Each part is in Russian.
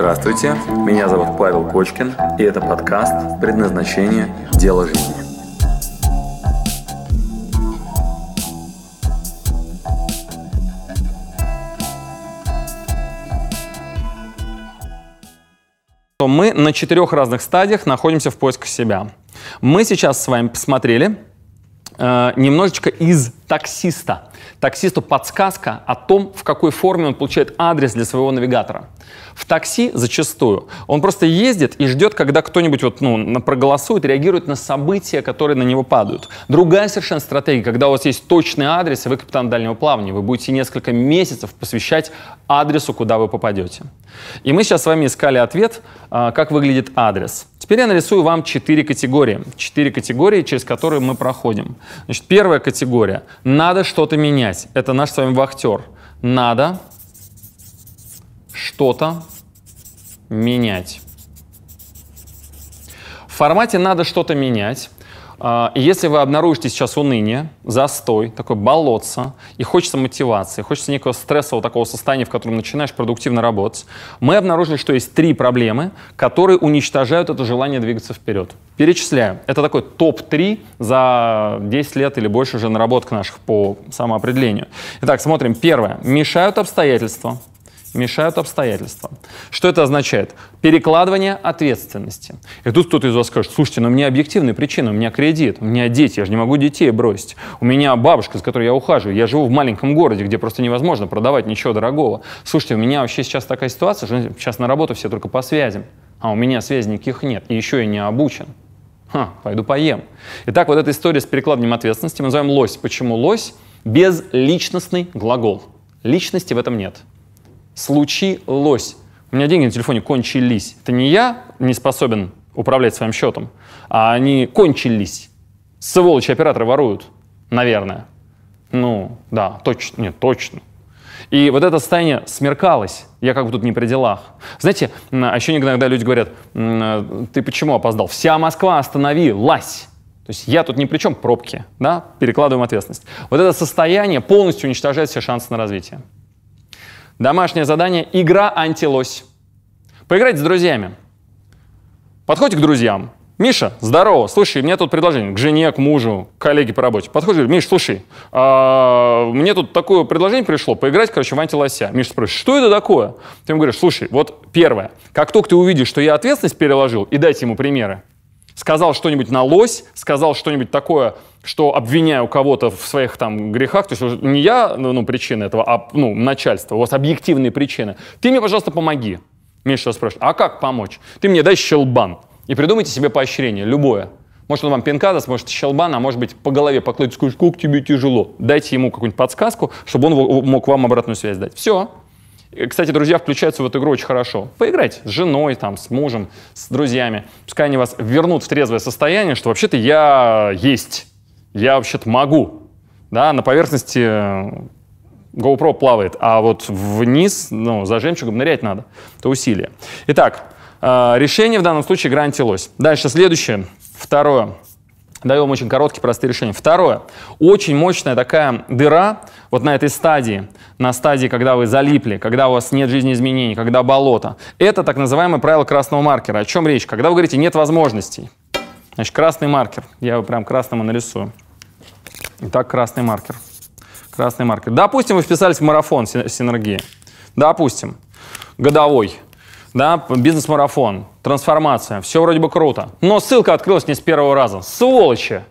Здравствуйте, меня зовут Павел Кочкин, и это подкаст «Предназначение. Дело жизни». Мы на четырех разных стадиях находимся в поисках себя. Мы сейчас с вами посмотрели э, немножечко из таксиста. Таксисту подсказка о том, в какой форме он получает адрес для своего навигатора. В такси зачастую он просто ездит и ждет, когда кто-нибудь вот, ну, проголосует, реагирует на события, которые на него падают. Другая совершенно стратегия, когда у вас есть точный адрес, и вы капитан дальнего плавания, вы будете несколько месяцев посвящать адресу, куда вы попадете. И мы сейчас с вами искали ответ, а, как выглядит адрес. Теперь я нарисую вам четыре категории. Четыре категории, через которые мы проходим. Значит, первая категория. Надо что-то менять. Это наш с вами вахтер. Надо что-то менять. В формате «надо что-то менять» а, если вы обнаружите сейчас уныние, застой, такой болотце, и хочется мотивации, хочется некого стрессового такого состояния, в котором начинаешь продуктивно работать, мы обнаружили, что есть три проблемы, которые уничтожают это желание двигаться вперед. Перечисляю. Это такой топ-3 за 10 лет или больше уже наработок наших по самоопределению. Итак, смотрим. Первое. Мешают обстоятельства мешают обстоятельства. Что это означает? Перекладывание ответственности. И тут кто-то из вас скажет, слушайте, но у меня объективная причина, у меня кредит, у меня дети, я же не могу детей бросить. У меня бабушка, с которой я ухаживаю, я живу в маленьком городе, где просто невозможно продавать ничего дорогого. Слушайте, у меня вообще сейчас такая ситуация, что сейчас на работу все только по связям, а у меня связей никаких нет, и еще я не обучен. Ха, пойду поем. Итак, вот эта история с перекладыванием ответственности мы называем лось. Почему лось? Безличностный глагол. Личности в этом нет случилось. У меня деньги на телефоне кончились. Это не я не способен управлять своим счетом, а они кончились. Сволочи операторы воруют, наверное. Ну, да, точно, нет, точно. И вот это состояние смеркалось. Я как бы тут не при делах. Знаете, а еще иногда люди говорят, ты почему опоздал? Вся Москва остановилась. То есть я тут ни при чем, пробки, да, перекладываем ответственность. Вот это состояние полностью уничтожает все шансы на развитие. Домашнее задание – игра антилось. Поиграйте с друзьями. Подходите к друзьям. Миша, здорово, слушай, мне тут предложение к жене, к мужу, к коллеге по работе. Подходишь, Миш, слушай, а, мне тут такое предложение пришло, поиграть, короче, в антилося. Миша спрашивает, что это такое? Ты ему говоришь, слушай, вот первое, как только ты увидишь, что я ответственность переложил, и дайте ему примеры, сказал что-нибудь на лось, сказал что-нибудь такое, что обвиняю кого-то в своих там грехах, то есть не я ну, ну, причина этого, а ну, начальство, у вас объективные причины. Ты мне, пожалуйста, помоги. Миша спрашивает, а как помочь? Ты мне дай щелбан. И придумайте себе поощрение, любое. Может, он вам пинка даст, может, щелбан, а может быть, по голове поклонит, скажет, как тебе тяжело. Дайте ему какую-нибудь подсказку, чтобы он мог вам обратную связь дать. Все. Кстати, друзья включаются в эту игру очень хорошо. Поиграть с женой, там, с мужем, с друзьями. Пускай они вас вернут в трезвое состояние, что вообще-то я есть я вообще-то могу. Да, на поверхности э, GoPro плавает, а вот вниз, ну, за жемчугом нырять надо. Это усилие. Итак, э, решение в данном случае игра. Дальше следующее, второе. Даю вам очень короткие, простые решения. Второе. Очень мощная такая дыра вот на этой стадии, на стадии, когда вы залипли, когда у вас нет жизнеизменений, когда болото. Это так называемое правило красного маркера. О чем речь? Когда вы говорите «нет возможностей», Значит, красный маркер. Я его прям красным нарисую. Итак, красный маркер. Красный маркер. Допустим, вы вписались в марафон синергии. Допустим, годовой. Да, бизнес-марафон, трансформация, все вроде бы круто. Но ссылка открылась не с первого раза. Сволочи!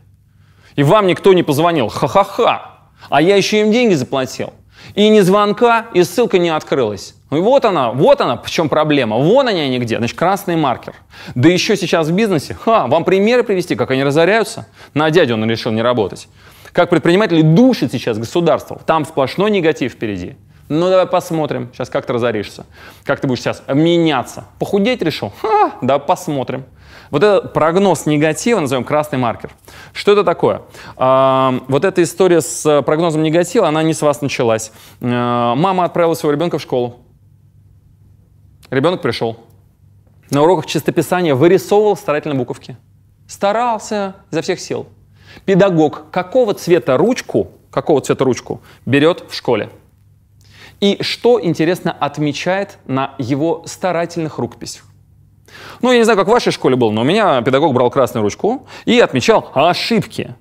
И вам никто не позвонил. Ха-ха-ха! А я еще им деньги заплатил. И ни звонка, и ссылка не открылась. Ну и вот она, вот она, в чем проблема. Вон они они где, значит, красный маркер. Да еще сейчас в бизнесе, ха, вам примеры привести, как они разоряются. На дядю он решил не работать. Как предприниматели душат сейчас государство. Там сплошной негатив впереди. Ну, давай посмотрим, сейчас как ты разоришься. Как ты будешь сейчас меняться. Похудеть решил? Ха, да посмотрим. Вот этот прогноз негатива назовем красный маркер. Что это такое? А, вот эта история с прогнозом негатива, она не с вас началась. А, мама отправила своего ребенка в школу. Ребенок пришел. На уроках чистописания вырисовывал старательно буковки. Старался изо всех сил. Педагог какого цвета ручку, какого цвета ручку берет в школе? И что, интересно, отмечает на его старательных рукописях? Ну, я не знаю, как в вашей школе было, но у меня педагог брал красную ручку и отмечал ошибки.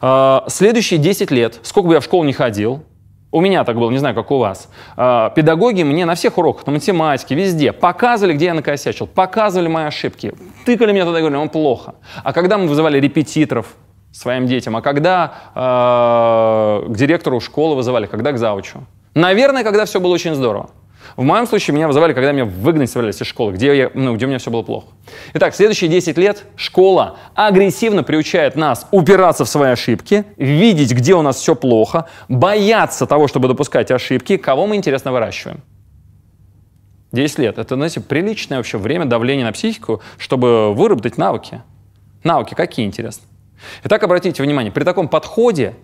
А, следующие 10 лет, сколько бы я в школу не ходил, у меня так было, не знаю, как у вас. А, педагоги мне на всех уроках, на математике, везде показывали, где я накосячил, показывали мои ошибки, тыкали меня тогда и говорили, он плохо. А когда мы вызывали репетиторов своим детям, а когда э, к директору школы вызывали, когда к завучу? Наверное, когда все было очень здорово. В моем случае меня вызывали, когда меня выгнать собирались из школы, где, я, ну, где у меня все было плохо. Итак, следующие 10 лет школа агрессивно приучает нас упираться в свои ошибки, видеть, где у нас все плохо, бояться того, чтобы допускать ошибки. Кого мы, интересно, выращиваем? 10 лет. Это, знаете, приличное вообще время давления на психику, чтобы выработать навыки. Навыки какие, интересно? Итак, обратите внимание, при таком подходе,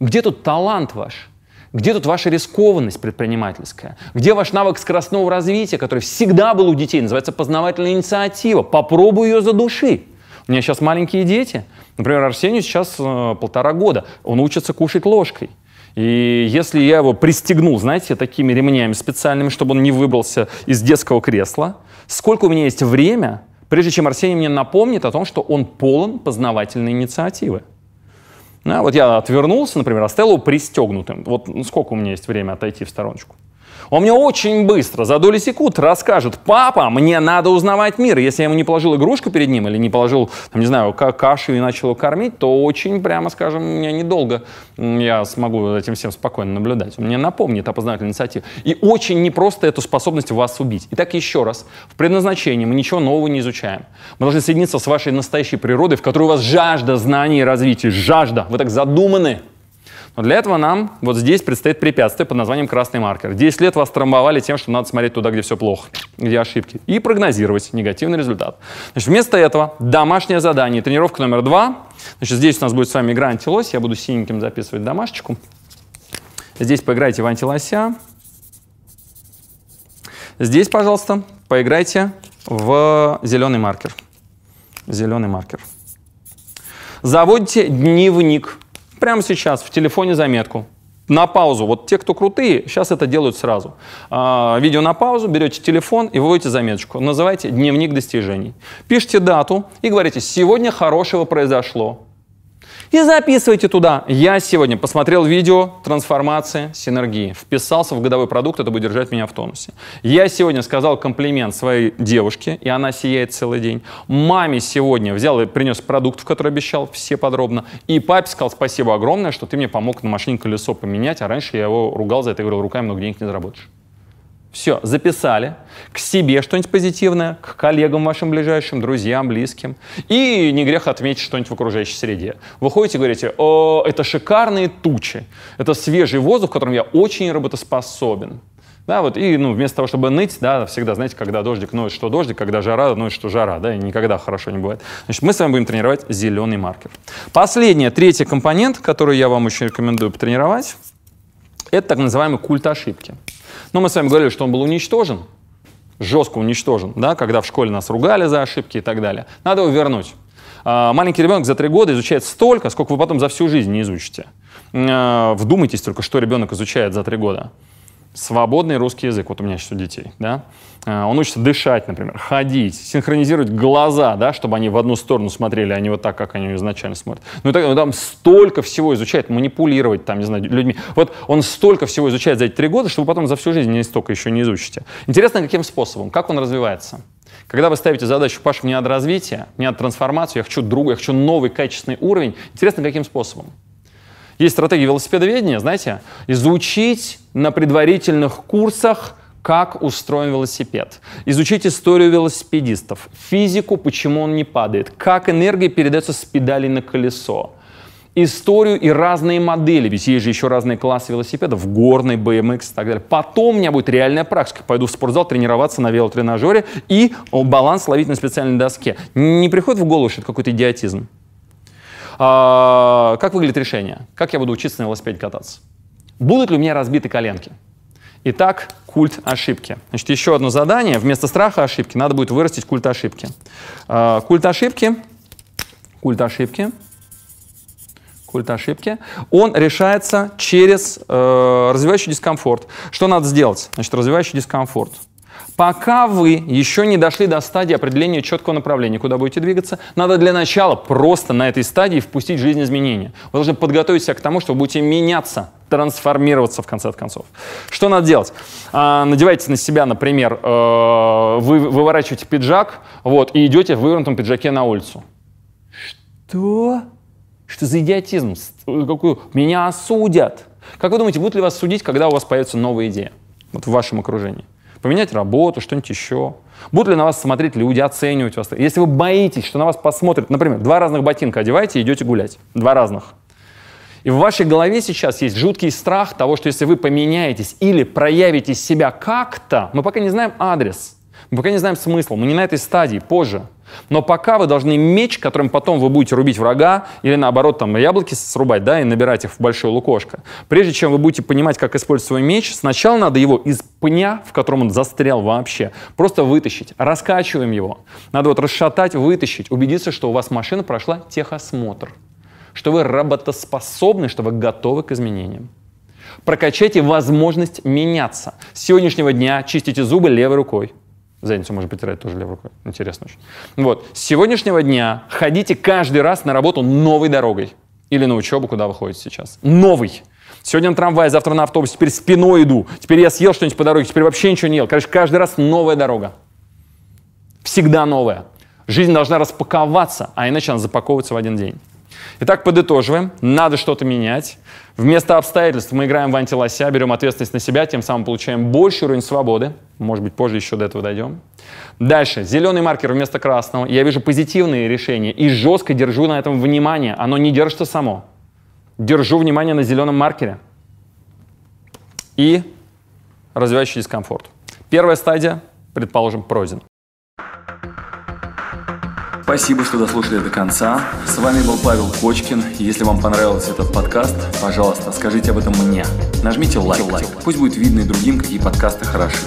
где тут талант ваш? Где тут ваша рискованность предпринимательская? Где ваш навык скоростного развития, который всегда был у детей, называется познавательная инициатива? Попробуй ее за души. У меня сейчас маленькие дети. Например, Арсению сейчас э, полтора года. Он учится кушать ложкой. И если я его пристегнул, знаете, такими ремнями специальными, чтобы он не выбрался из детского кресла, сколько у меня есть время, прежде чем Арсений мне напомнит о том, что он полон познавательной инициативы. Да, вот я отвернулся, например, оставил его пристегнутым. Вот сколько у меня есть время отойти в стороночку? Он мне очень быстро, за доли секунд расскажет, папа, мне надо узнавать мир. Если я ему не положил игрушку перед ним или не положил, там, не знаю, кашу и начал его кормить, то очень, прямо скажем, мне недолго я смогу за этим всем спокойно наблюдать. Он мне напомнит о познавательной инициативе. И очень непросто эту способность вас убить. Итак, еще раз, в предназначении мы ничего нового не изучаем. Мы должны соединиться с вашей настоящей природой, в которой у вас жажда знаний и развития, жажда. Вы так задуманы. Но для этого нам вот здесь предстоит препятствие под названием красный маркер. 10 лет вас трамбовали тем, что надо смотреть туда, где все плохо, где ошибки, и прогнозировать негативный результат. Значит, вместо этого домашнее задание, тренировка номер два. Значит, здесь у нас будет с вами игра антилось, я буду синеньким записывать домашечку. Здесь поиграйте в антилося. Здесь, пожалуйста, поиграйте в зеленый маркер. Зеленый маркер. Заводите дневник Прямо сейчас в телефоне заметку. На паузу. Вот те, кто крутые, сейчас это делают сразу. А, видео на паузу, берете телефон и выводите заметочку. Называйте «Дневник достижений». Пишите дату и говорите «Сегодня хорошего произошло». И записывайте туда. Я сегодня посмотрел видео трансформации синергии. Вписался в годовой продукт, это будет держать меня в тонусе. Я сегодня сказал комплимент своей девушке, и она сияет целый день. Маме сегодня взял и принес продукт, в который обещал, все подробно. И папе сказал спасибо огромное, что ты мне помог на машине колесо поменять, а раньше я его ругал за это и говорил, руками много денег не заработаешь. Все, записали. К себе что-нибудь позитивное, к коллегам вашим ближайшим, друзьям, близким. И не грех отметить что-нибудь в окружающей среде. Вы ходите и говорите, О, это шикарные тучи, это свежий воздух, в котором я очень работоспособен. Да, вот, и ну, вместо того, чтобы ныть, да, всегда, знаете, когда дождик ноет, что дождик, когда жара ноет, что жара, да, и никогда хорошо не бывает. Значит, мы с вами будем тренировать зеленый маркер. Последний, третий компонент, который я вам очень рекомендую потренировать, это так называемый культ ошибки. Но мы с вами говорили, что он был уничтожен, жестко уничтожен, да, когда в школе нас ругали за ошибки и так далее. Надо его вернуть. А, маленький ребенок за три года изучает столько, сколько вы потом за всю жизнь не изучите. А, вдумайтесь только, что ребенок изучает за три года. Свободный русский язык. Вот у меня сейчас у детей. Да? А, он учится дышать, например, ходить, синхронизировать глаза, да, чтобы они в одну сторону смотрели, а не вот так, как они изначально смотрят. Ну, так, ну там столько всего изучает, манипулировать там, не знаю, людьми. Вот он столько всего изучает за эти три года, что вы потом за всю жизнь не столько еще не изучите. Интересно, каким способом, как он развивается. Когда вы ставите задачу, Паша, мне надо развитие, мне надо трансформацию, я хочу другую, я хочу новый качественный уровень, интересно, каким способом. Есть стратегия велосипедоведения, знаете, изучить на предварительных курсах как устроен велосипед, изучить историю велосипедистов, физику, почему он не падает, как энергия передается с педали на колесо, историю и разные модели, ведь есть же еще разные классы велосипедов, горный, BMX и так далее. Потом у меня будет реальная практика. Пойду в спортзал тренироваться на велотренажере и баланс ловить на специальной доске. Не приходит в голову, что это какой-то идиотизм? А, как выглядит решение? Как я буду учиться на велосипеде кататься? Будут ли у меня разбиты коленки? Итак, культ ошибки. Значит, еще одно задание. Вместо страха ошибки надо будет вырастить культ ошибки. А, культ ошибки. Культ ошибки. культ ошибки, он решается через э, развивающий дискомфорт. Что надо сделать? Значит, развивающий дискомфорт. Пока вы еще не дошли до стадии определения четкого направления, куда будете двигаться, надо для начала просто на этой стадии впустить жизнь изменения. Вы должны подготовить себя к тому, что вы будете меняться, трансформироваться в конце концов. Что надо делать? А, надевайте на себя, например, э, вы выворачиваете пиджак вот, и идете в вывернутом пиджаке на улицу. Что? Что за идиотизм? Какую? Меня осудят. Как вы думаете, будут ли вас судить, когда у вас появится новая идея? Вот в вашем окружении. Поменять работу, что-нибудь еще. Будут ли на вас смотреть люди, оценивать вас? Если вы боитесь, что на вас посмотрят, например, два разных ботинка одеваете и идете гулять. Два разных. И в вашей голове сейчас есть жуткий страх того, что если вы поменяетесь или проявите себя как-то, мы пока не знаем адрес, мы пока не знаем смысл, мы не на этой стадии, позже – но пока вы должны меч, которым потом вы будете рубить врага, или наоборот, там, яблоки срубать, да, и набирать их в большое лукошко. Прежде чем вы будете понимать, как использовать свой меч, сначала надо его из пня, в котором он застрял вообще, просто вытащить. Раскачиваем его. Надо вот расшатать, вытащить, убедиться, что у вас машина прошла техосмотр, что вы работоспособны, что вы готовы к изменениям. Прокачайте возможность меняться. С сегодняшнего дня чистите зубы левой рукой. Задницу можно потирать тоже левой рукой. Интересно очень. Вот. С сегодняшнего дня ходите каждый раз на работу новой дорогой. Или на учебу, куда вы ходите сейчас. Новый. Сегодня на трамвае, завтра на автобусе, теперь спиной иду. Теперь я съел что-нибудь по дороге, теперь вообще ничего не ел. Короче, каждый раз новая дорога. Всегда новая. Жизнь должна распаковаться, а иначе она запаковывается в один день. Итак, подытоживаем. Надо что-то менять. Вместо обстоятельств мы играем в антилося, берем ответственность на себя, тем самым получаем больший уровень свободы. Может быть, позже еще до этого дойдем. Дальше. Зеленый маркер вместо красного. Я вижу позитивные решения и жестко держу на этом внимание. Оно не держится само. Держу внимание на зеленом маркере. И развивающий дискомфорт. Первая стадия, предположим, пройдена. Спасибо, что дослушали до конца. С вами был Павел Кочкин. Если вам понравился этот подкаст, пожалуйста, скажите об этом мне. Нажмите лайк. Пусть будет видно и другим, какие подкасты хороши.